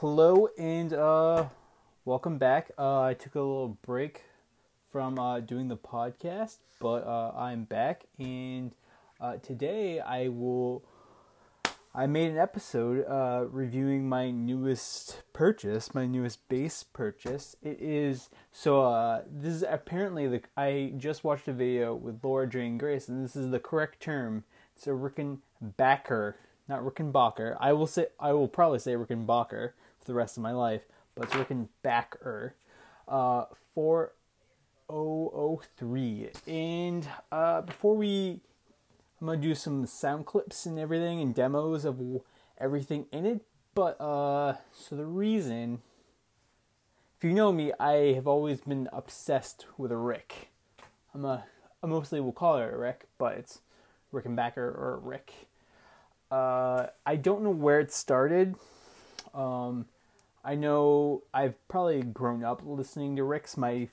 hello and uh, welcome back. Uh, I took a little break from uh, doing the podcast, but uh, I'm back, and uh, today I will. I made an episode uh, reviewing my newest purchase, my newest bass purchase. It is so. This is apparently the. I just watched a video with Laura Jane Grace, and this is the correct term. It's a Rickenbacker, not Rickenbacker. I will say. I will probably say Rickenbacker for the rest of my life, but it's Rickenbacker. Uh, for 003. And uh, before we, I'm gonna do some sound clips and everything and demos of everything in it. But uh, so the reason, if you know me, I have always been obsessed with a Rick. I'm a, I mostly will call it a Rick, but it's Rickenbacker or a Rick. Uh, I don't know where it started. Um, I know I've probably grown up listening to Ricks. My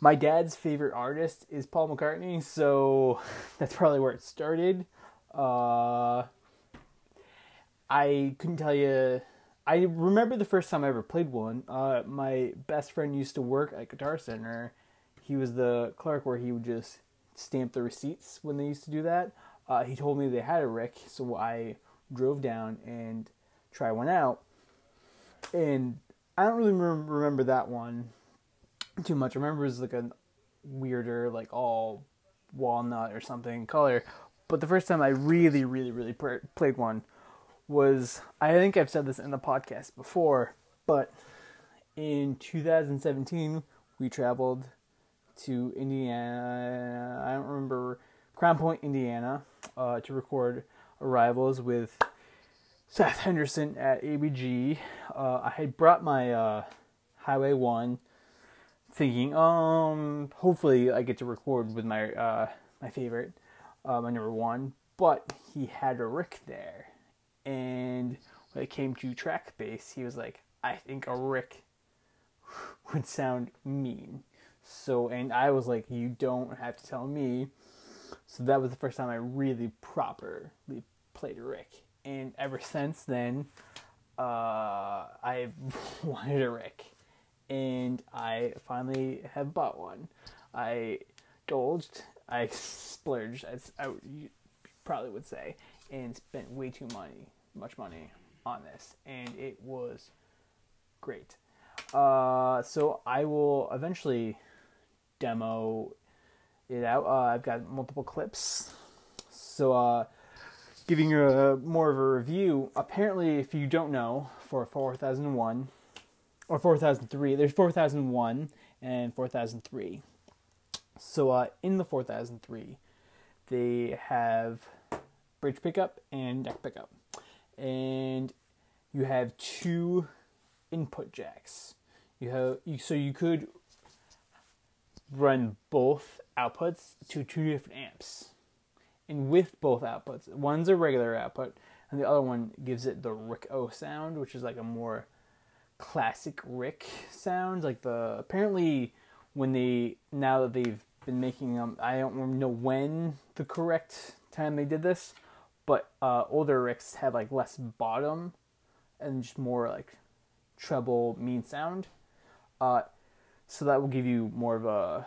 my dad's favorite artist is Paul McCartney, so that's probably where it started. Uh, I couldn't tell you. I remember the first time I ever played one. Uh, my best friend used to work at Guitar Center. He was the clerk where he would just stamp the receipts when they used to do that. Uh, he told me they had a Rick, so I drove down and tried one out. And I don't really remember that one too much. I remember it was like a weirder, like all walnut or something color. But the first time I really, really, really played one was I think I've said this in the podcast before, but in 2017 we traveled to Indiana. I don't remember Crown Point, Indiana, uh, to record Arrivals with Seth Henderson at ABG. Uh, I had brought my uh, Highway One thinking, um, hopefully I get to record with my uh, my favorite, uh, my number one. But he had a Rick there, and when it came to track bass, he was like, I think a Rick would sound mean. So, and I was like, you don't have to tell me. So that was the first time I really properly played a Rick, and ever since then, uh, I've wanted a Rick and I finally have bought one. I dolged, I splurged, as I probably would say, and spent way too money, much money on this, and it was great. Uh, so I will eventually demo it out. Uh, I've got multiple clips. So, uh, giving you a, more of a review. Apparently, if you don't know, for 4001, or 4003. There's 4001 and 4003. So uh, in the 4003, they have bridge pickup and deck pickup. And you have two input jacks. You have you, so you could run both outputs to two different amps. And with both outputs, one's a regular output and the other one gives it the Rick O sound, which is like a more classic Rick sound. Like the apparently when they now that they've been making them, I don't know when the correct time they did this, but uh, older Ricks had like less bottom and just more like treble mean sound. Uh, so that will give you more of a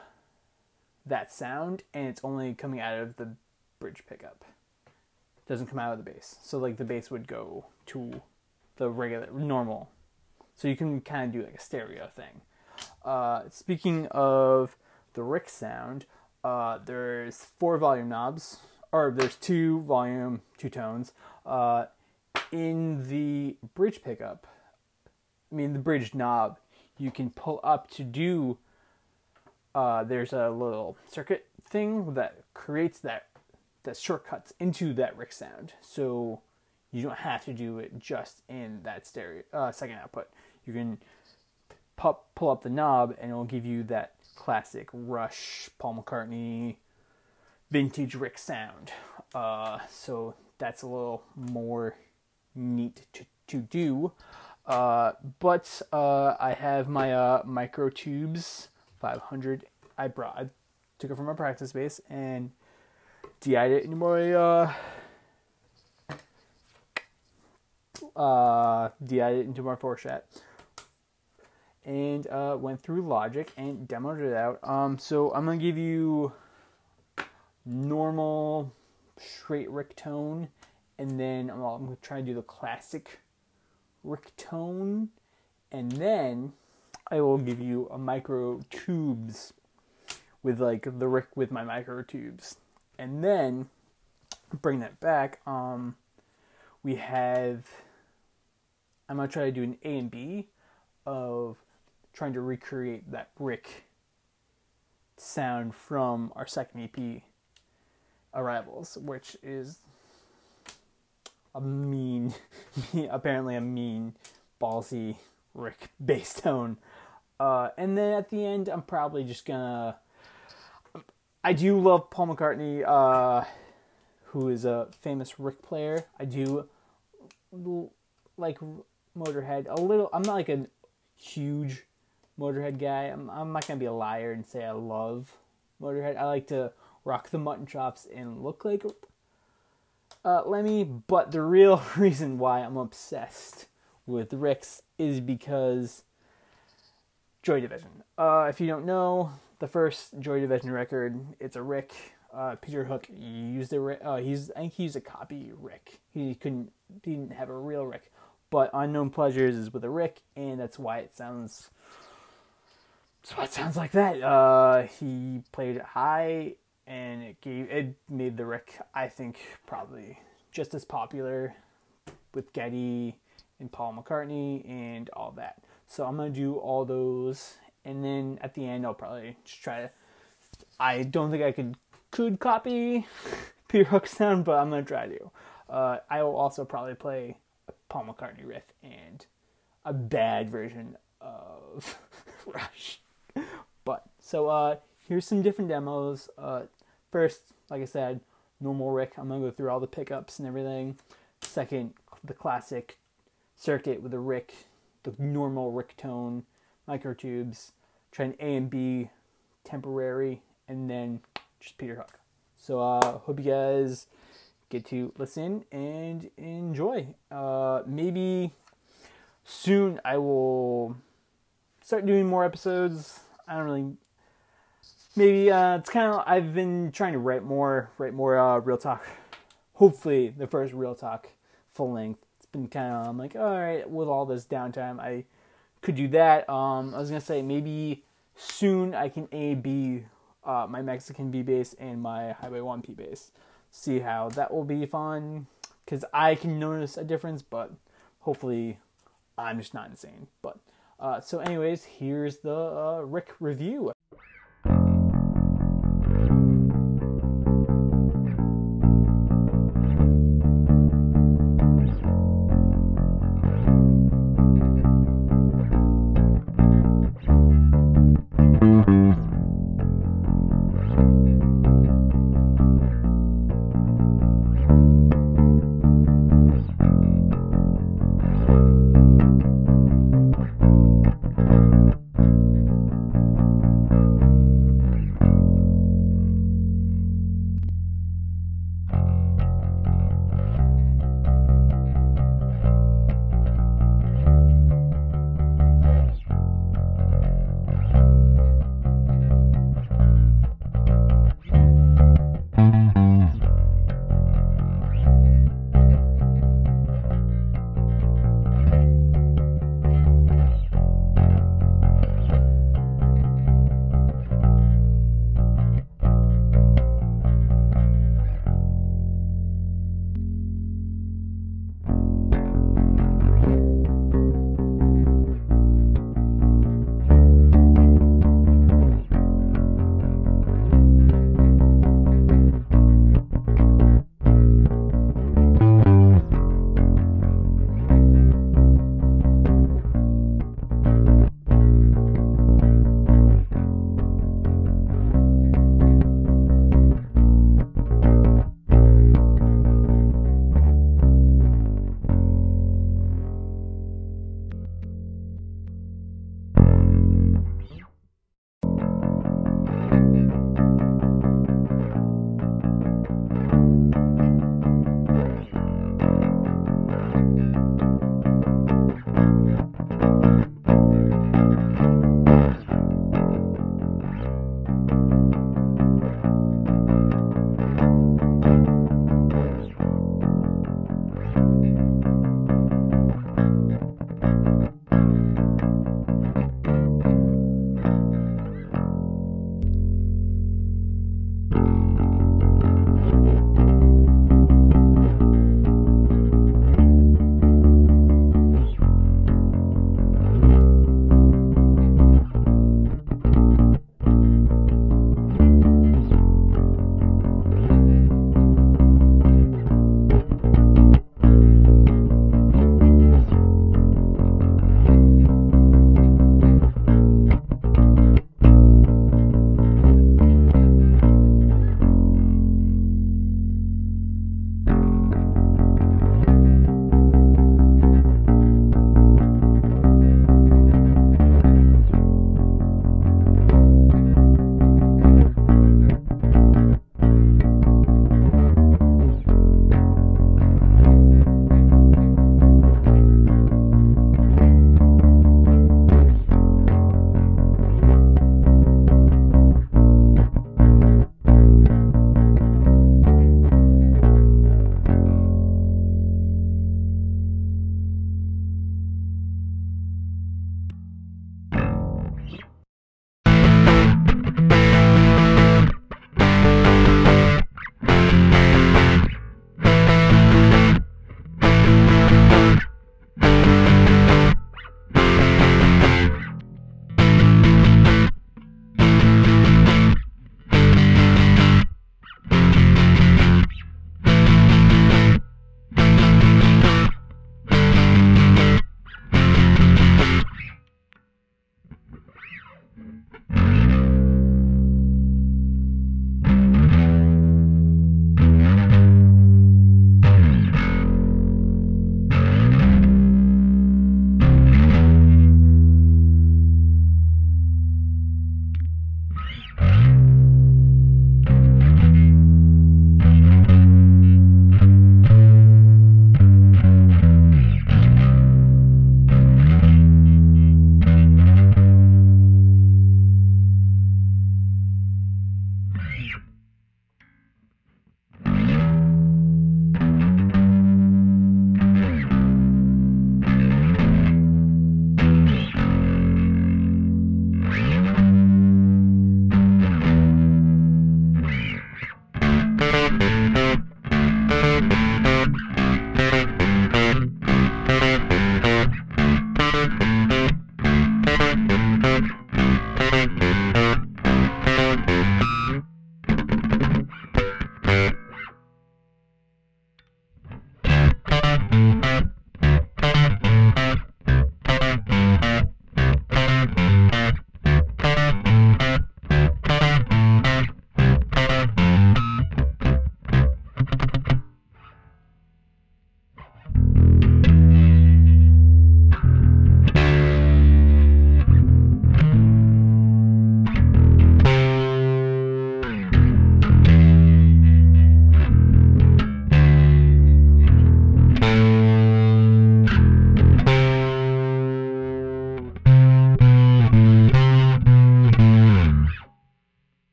that sound, and it's only coming out of the bridge pickup. It doesn't come out of the bass. So like the bass would go to the regular normal so you can kind of do like a stereo thing. Uh, speaking of the Rick sound, uh, there's four volume knobs, or there's two volume, two tones. Uh, in the bridge pickup, I mean the bridge knob, you can pull up to do. Uh, there's a little circuit thing that creates that that shortcuts into that Rick sound. So you don't have to do it just in that stereo uh, second output. You can pop, pull up the knob and it'll give you that classic Rush, Paul McCartney, vintage Rick sound. Uh, so that's a little more neat to, to do. Uh, but uh, I have my uh, micro tubes 500. I brought, I took it from my practice base and It in my uh, uh, DI'd it into my Foreshat, and uh, went through Logic and demoed it out. Um, so I'm gonna give you normal straight Rick tone, and then well, I'm gonna try to do the classic Rick tone, and then I will give you a micro tubes with like the Rick with my micro tubes, and then bring that back. Um, we have. I'm gonna try to do an A and B of trying to recreate that brick sound from our second EP, Arrivals, which is a mean, apparently a mean, ballsy Rick bass tone. Uh, and then at the end, I'm probably just gonna. I do love Paul McCartney, uh, who is a famous Rick player. I do like Motorhead a little. I'm not like a huge Motorhead guy. I'm, I'm not gonna be a liar and say I love Motorhead. I like to rock the mutton chops and look like uh, Lemmy. But the real reason why I'm obsessed with Rick's is because Joy Division. Uh, if you don't know, the first Joy Division record, it's a Rick. Uh, Peter Hook used a uh, he's I think he used a copy Rick. He couldn't he didn't have a real Rick, but Unknown Pleasures is with a Rick, and that's why it sounds. That's why it sounds like that. Uh, he played it high, and it gave it made the Rick I think probably just as popular with Geddy and Paul McCartney and all that. So I'm gonna do all those, and then at the end I'll probably just try to. I don't think I could could copy Peter Hook's sound, but I'm gonna try to. Uh, I will also probably play a Paul McCartney riff and a bad version of Rush. But so uh, here's some different demos. Uh, first, like I said, normal Rick. I'm gonna go through all the pickups and everything. Second, the classic circuit with the Rick, the normal Rick tone, microtubes. An A and B temporary, and then just Peter Hook. So uh hope you guys get to listen and enjoy. Uh maybe soon I will start doing more episodes. I don't really maybe uh it's kind of I've been trying to write more, write more uh real talk. Hopefully the first real talk full length. It's been kind of I'm like, all right, with all this downtime, I could do that. Um I was to say maybe soon I can A B uh, my Mexican P bass and my Highway 1P bass. See how that will be fun because I can notice a difference, but hopefully I'm just not insane. But uh, so, anyways, here's the uh, Rick review.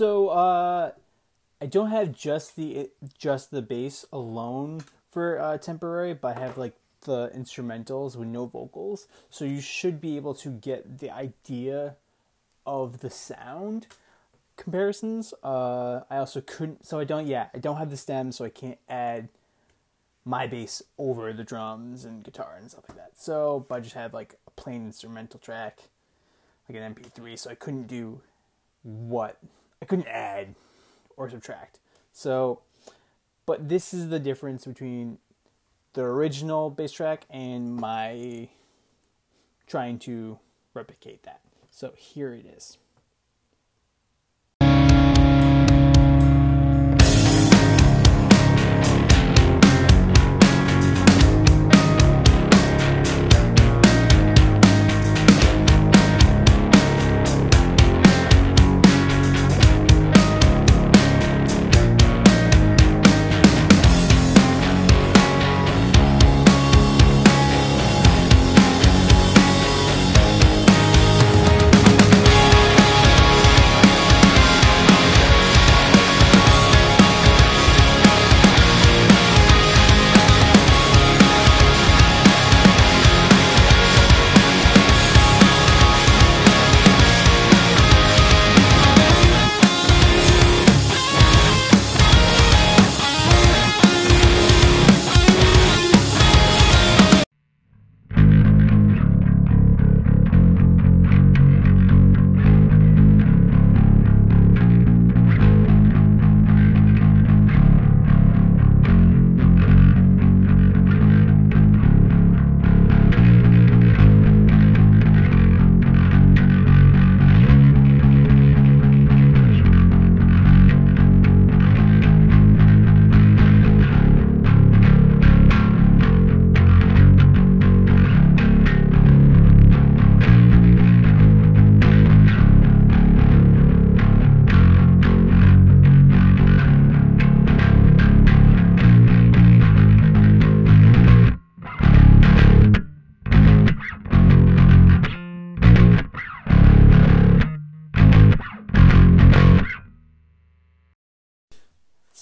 So uh, I don't have just the just the bass alone for uh, temporary, but I have like the instrumentals with no vocals. So you should be able to get the idea of the sound comparisons. Uh, I also couldn't, so I don't. Yeah, I don't have the stem, so I can't add my bass over the drums and guitar and stuff like that. So, but I just have like a plain instrumental track, like an MP3. So I couldn't do what I couldn't add or subtract. So, but this is the difference between the original bass track and my trying to replicate that. So here it is.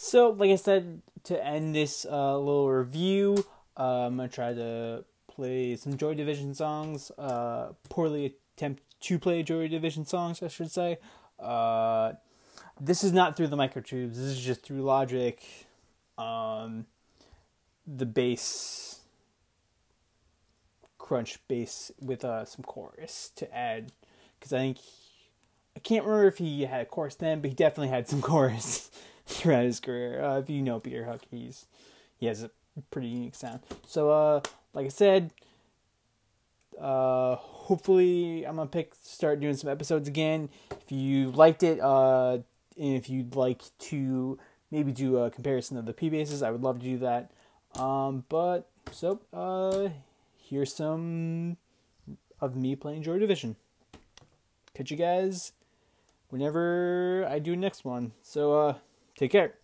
So, like I said, to end this uh, little review, I'm gonna try to play some Joy Division songs. Uh, poorly attempt to play Joy Division songs, I should say. Uh, this is not through the microtubes. This is just through Logic. Um, the bass, crunch bass with uh, some chorus to add, because I think I can't remember if he had a chorus then, but he definitely had some chorus throughout his career. Uh, if you know Peter Hook, he's he has a pretty unique sound. So, uh, like I said, uh, hopefully I'm gonna pick start doing some episodes again. If you liked it, uh, and if you'd like to maybe do a comparison of the P basses, I would love to do that. Um, but so uh, here's some of me playing Joy Division. Catch you guys whenever I do next one. So uh Take care.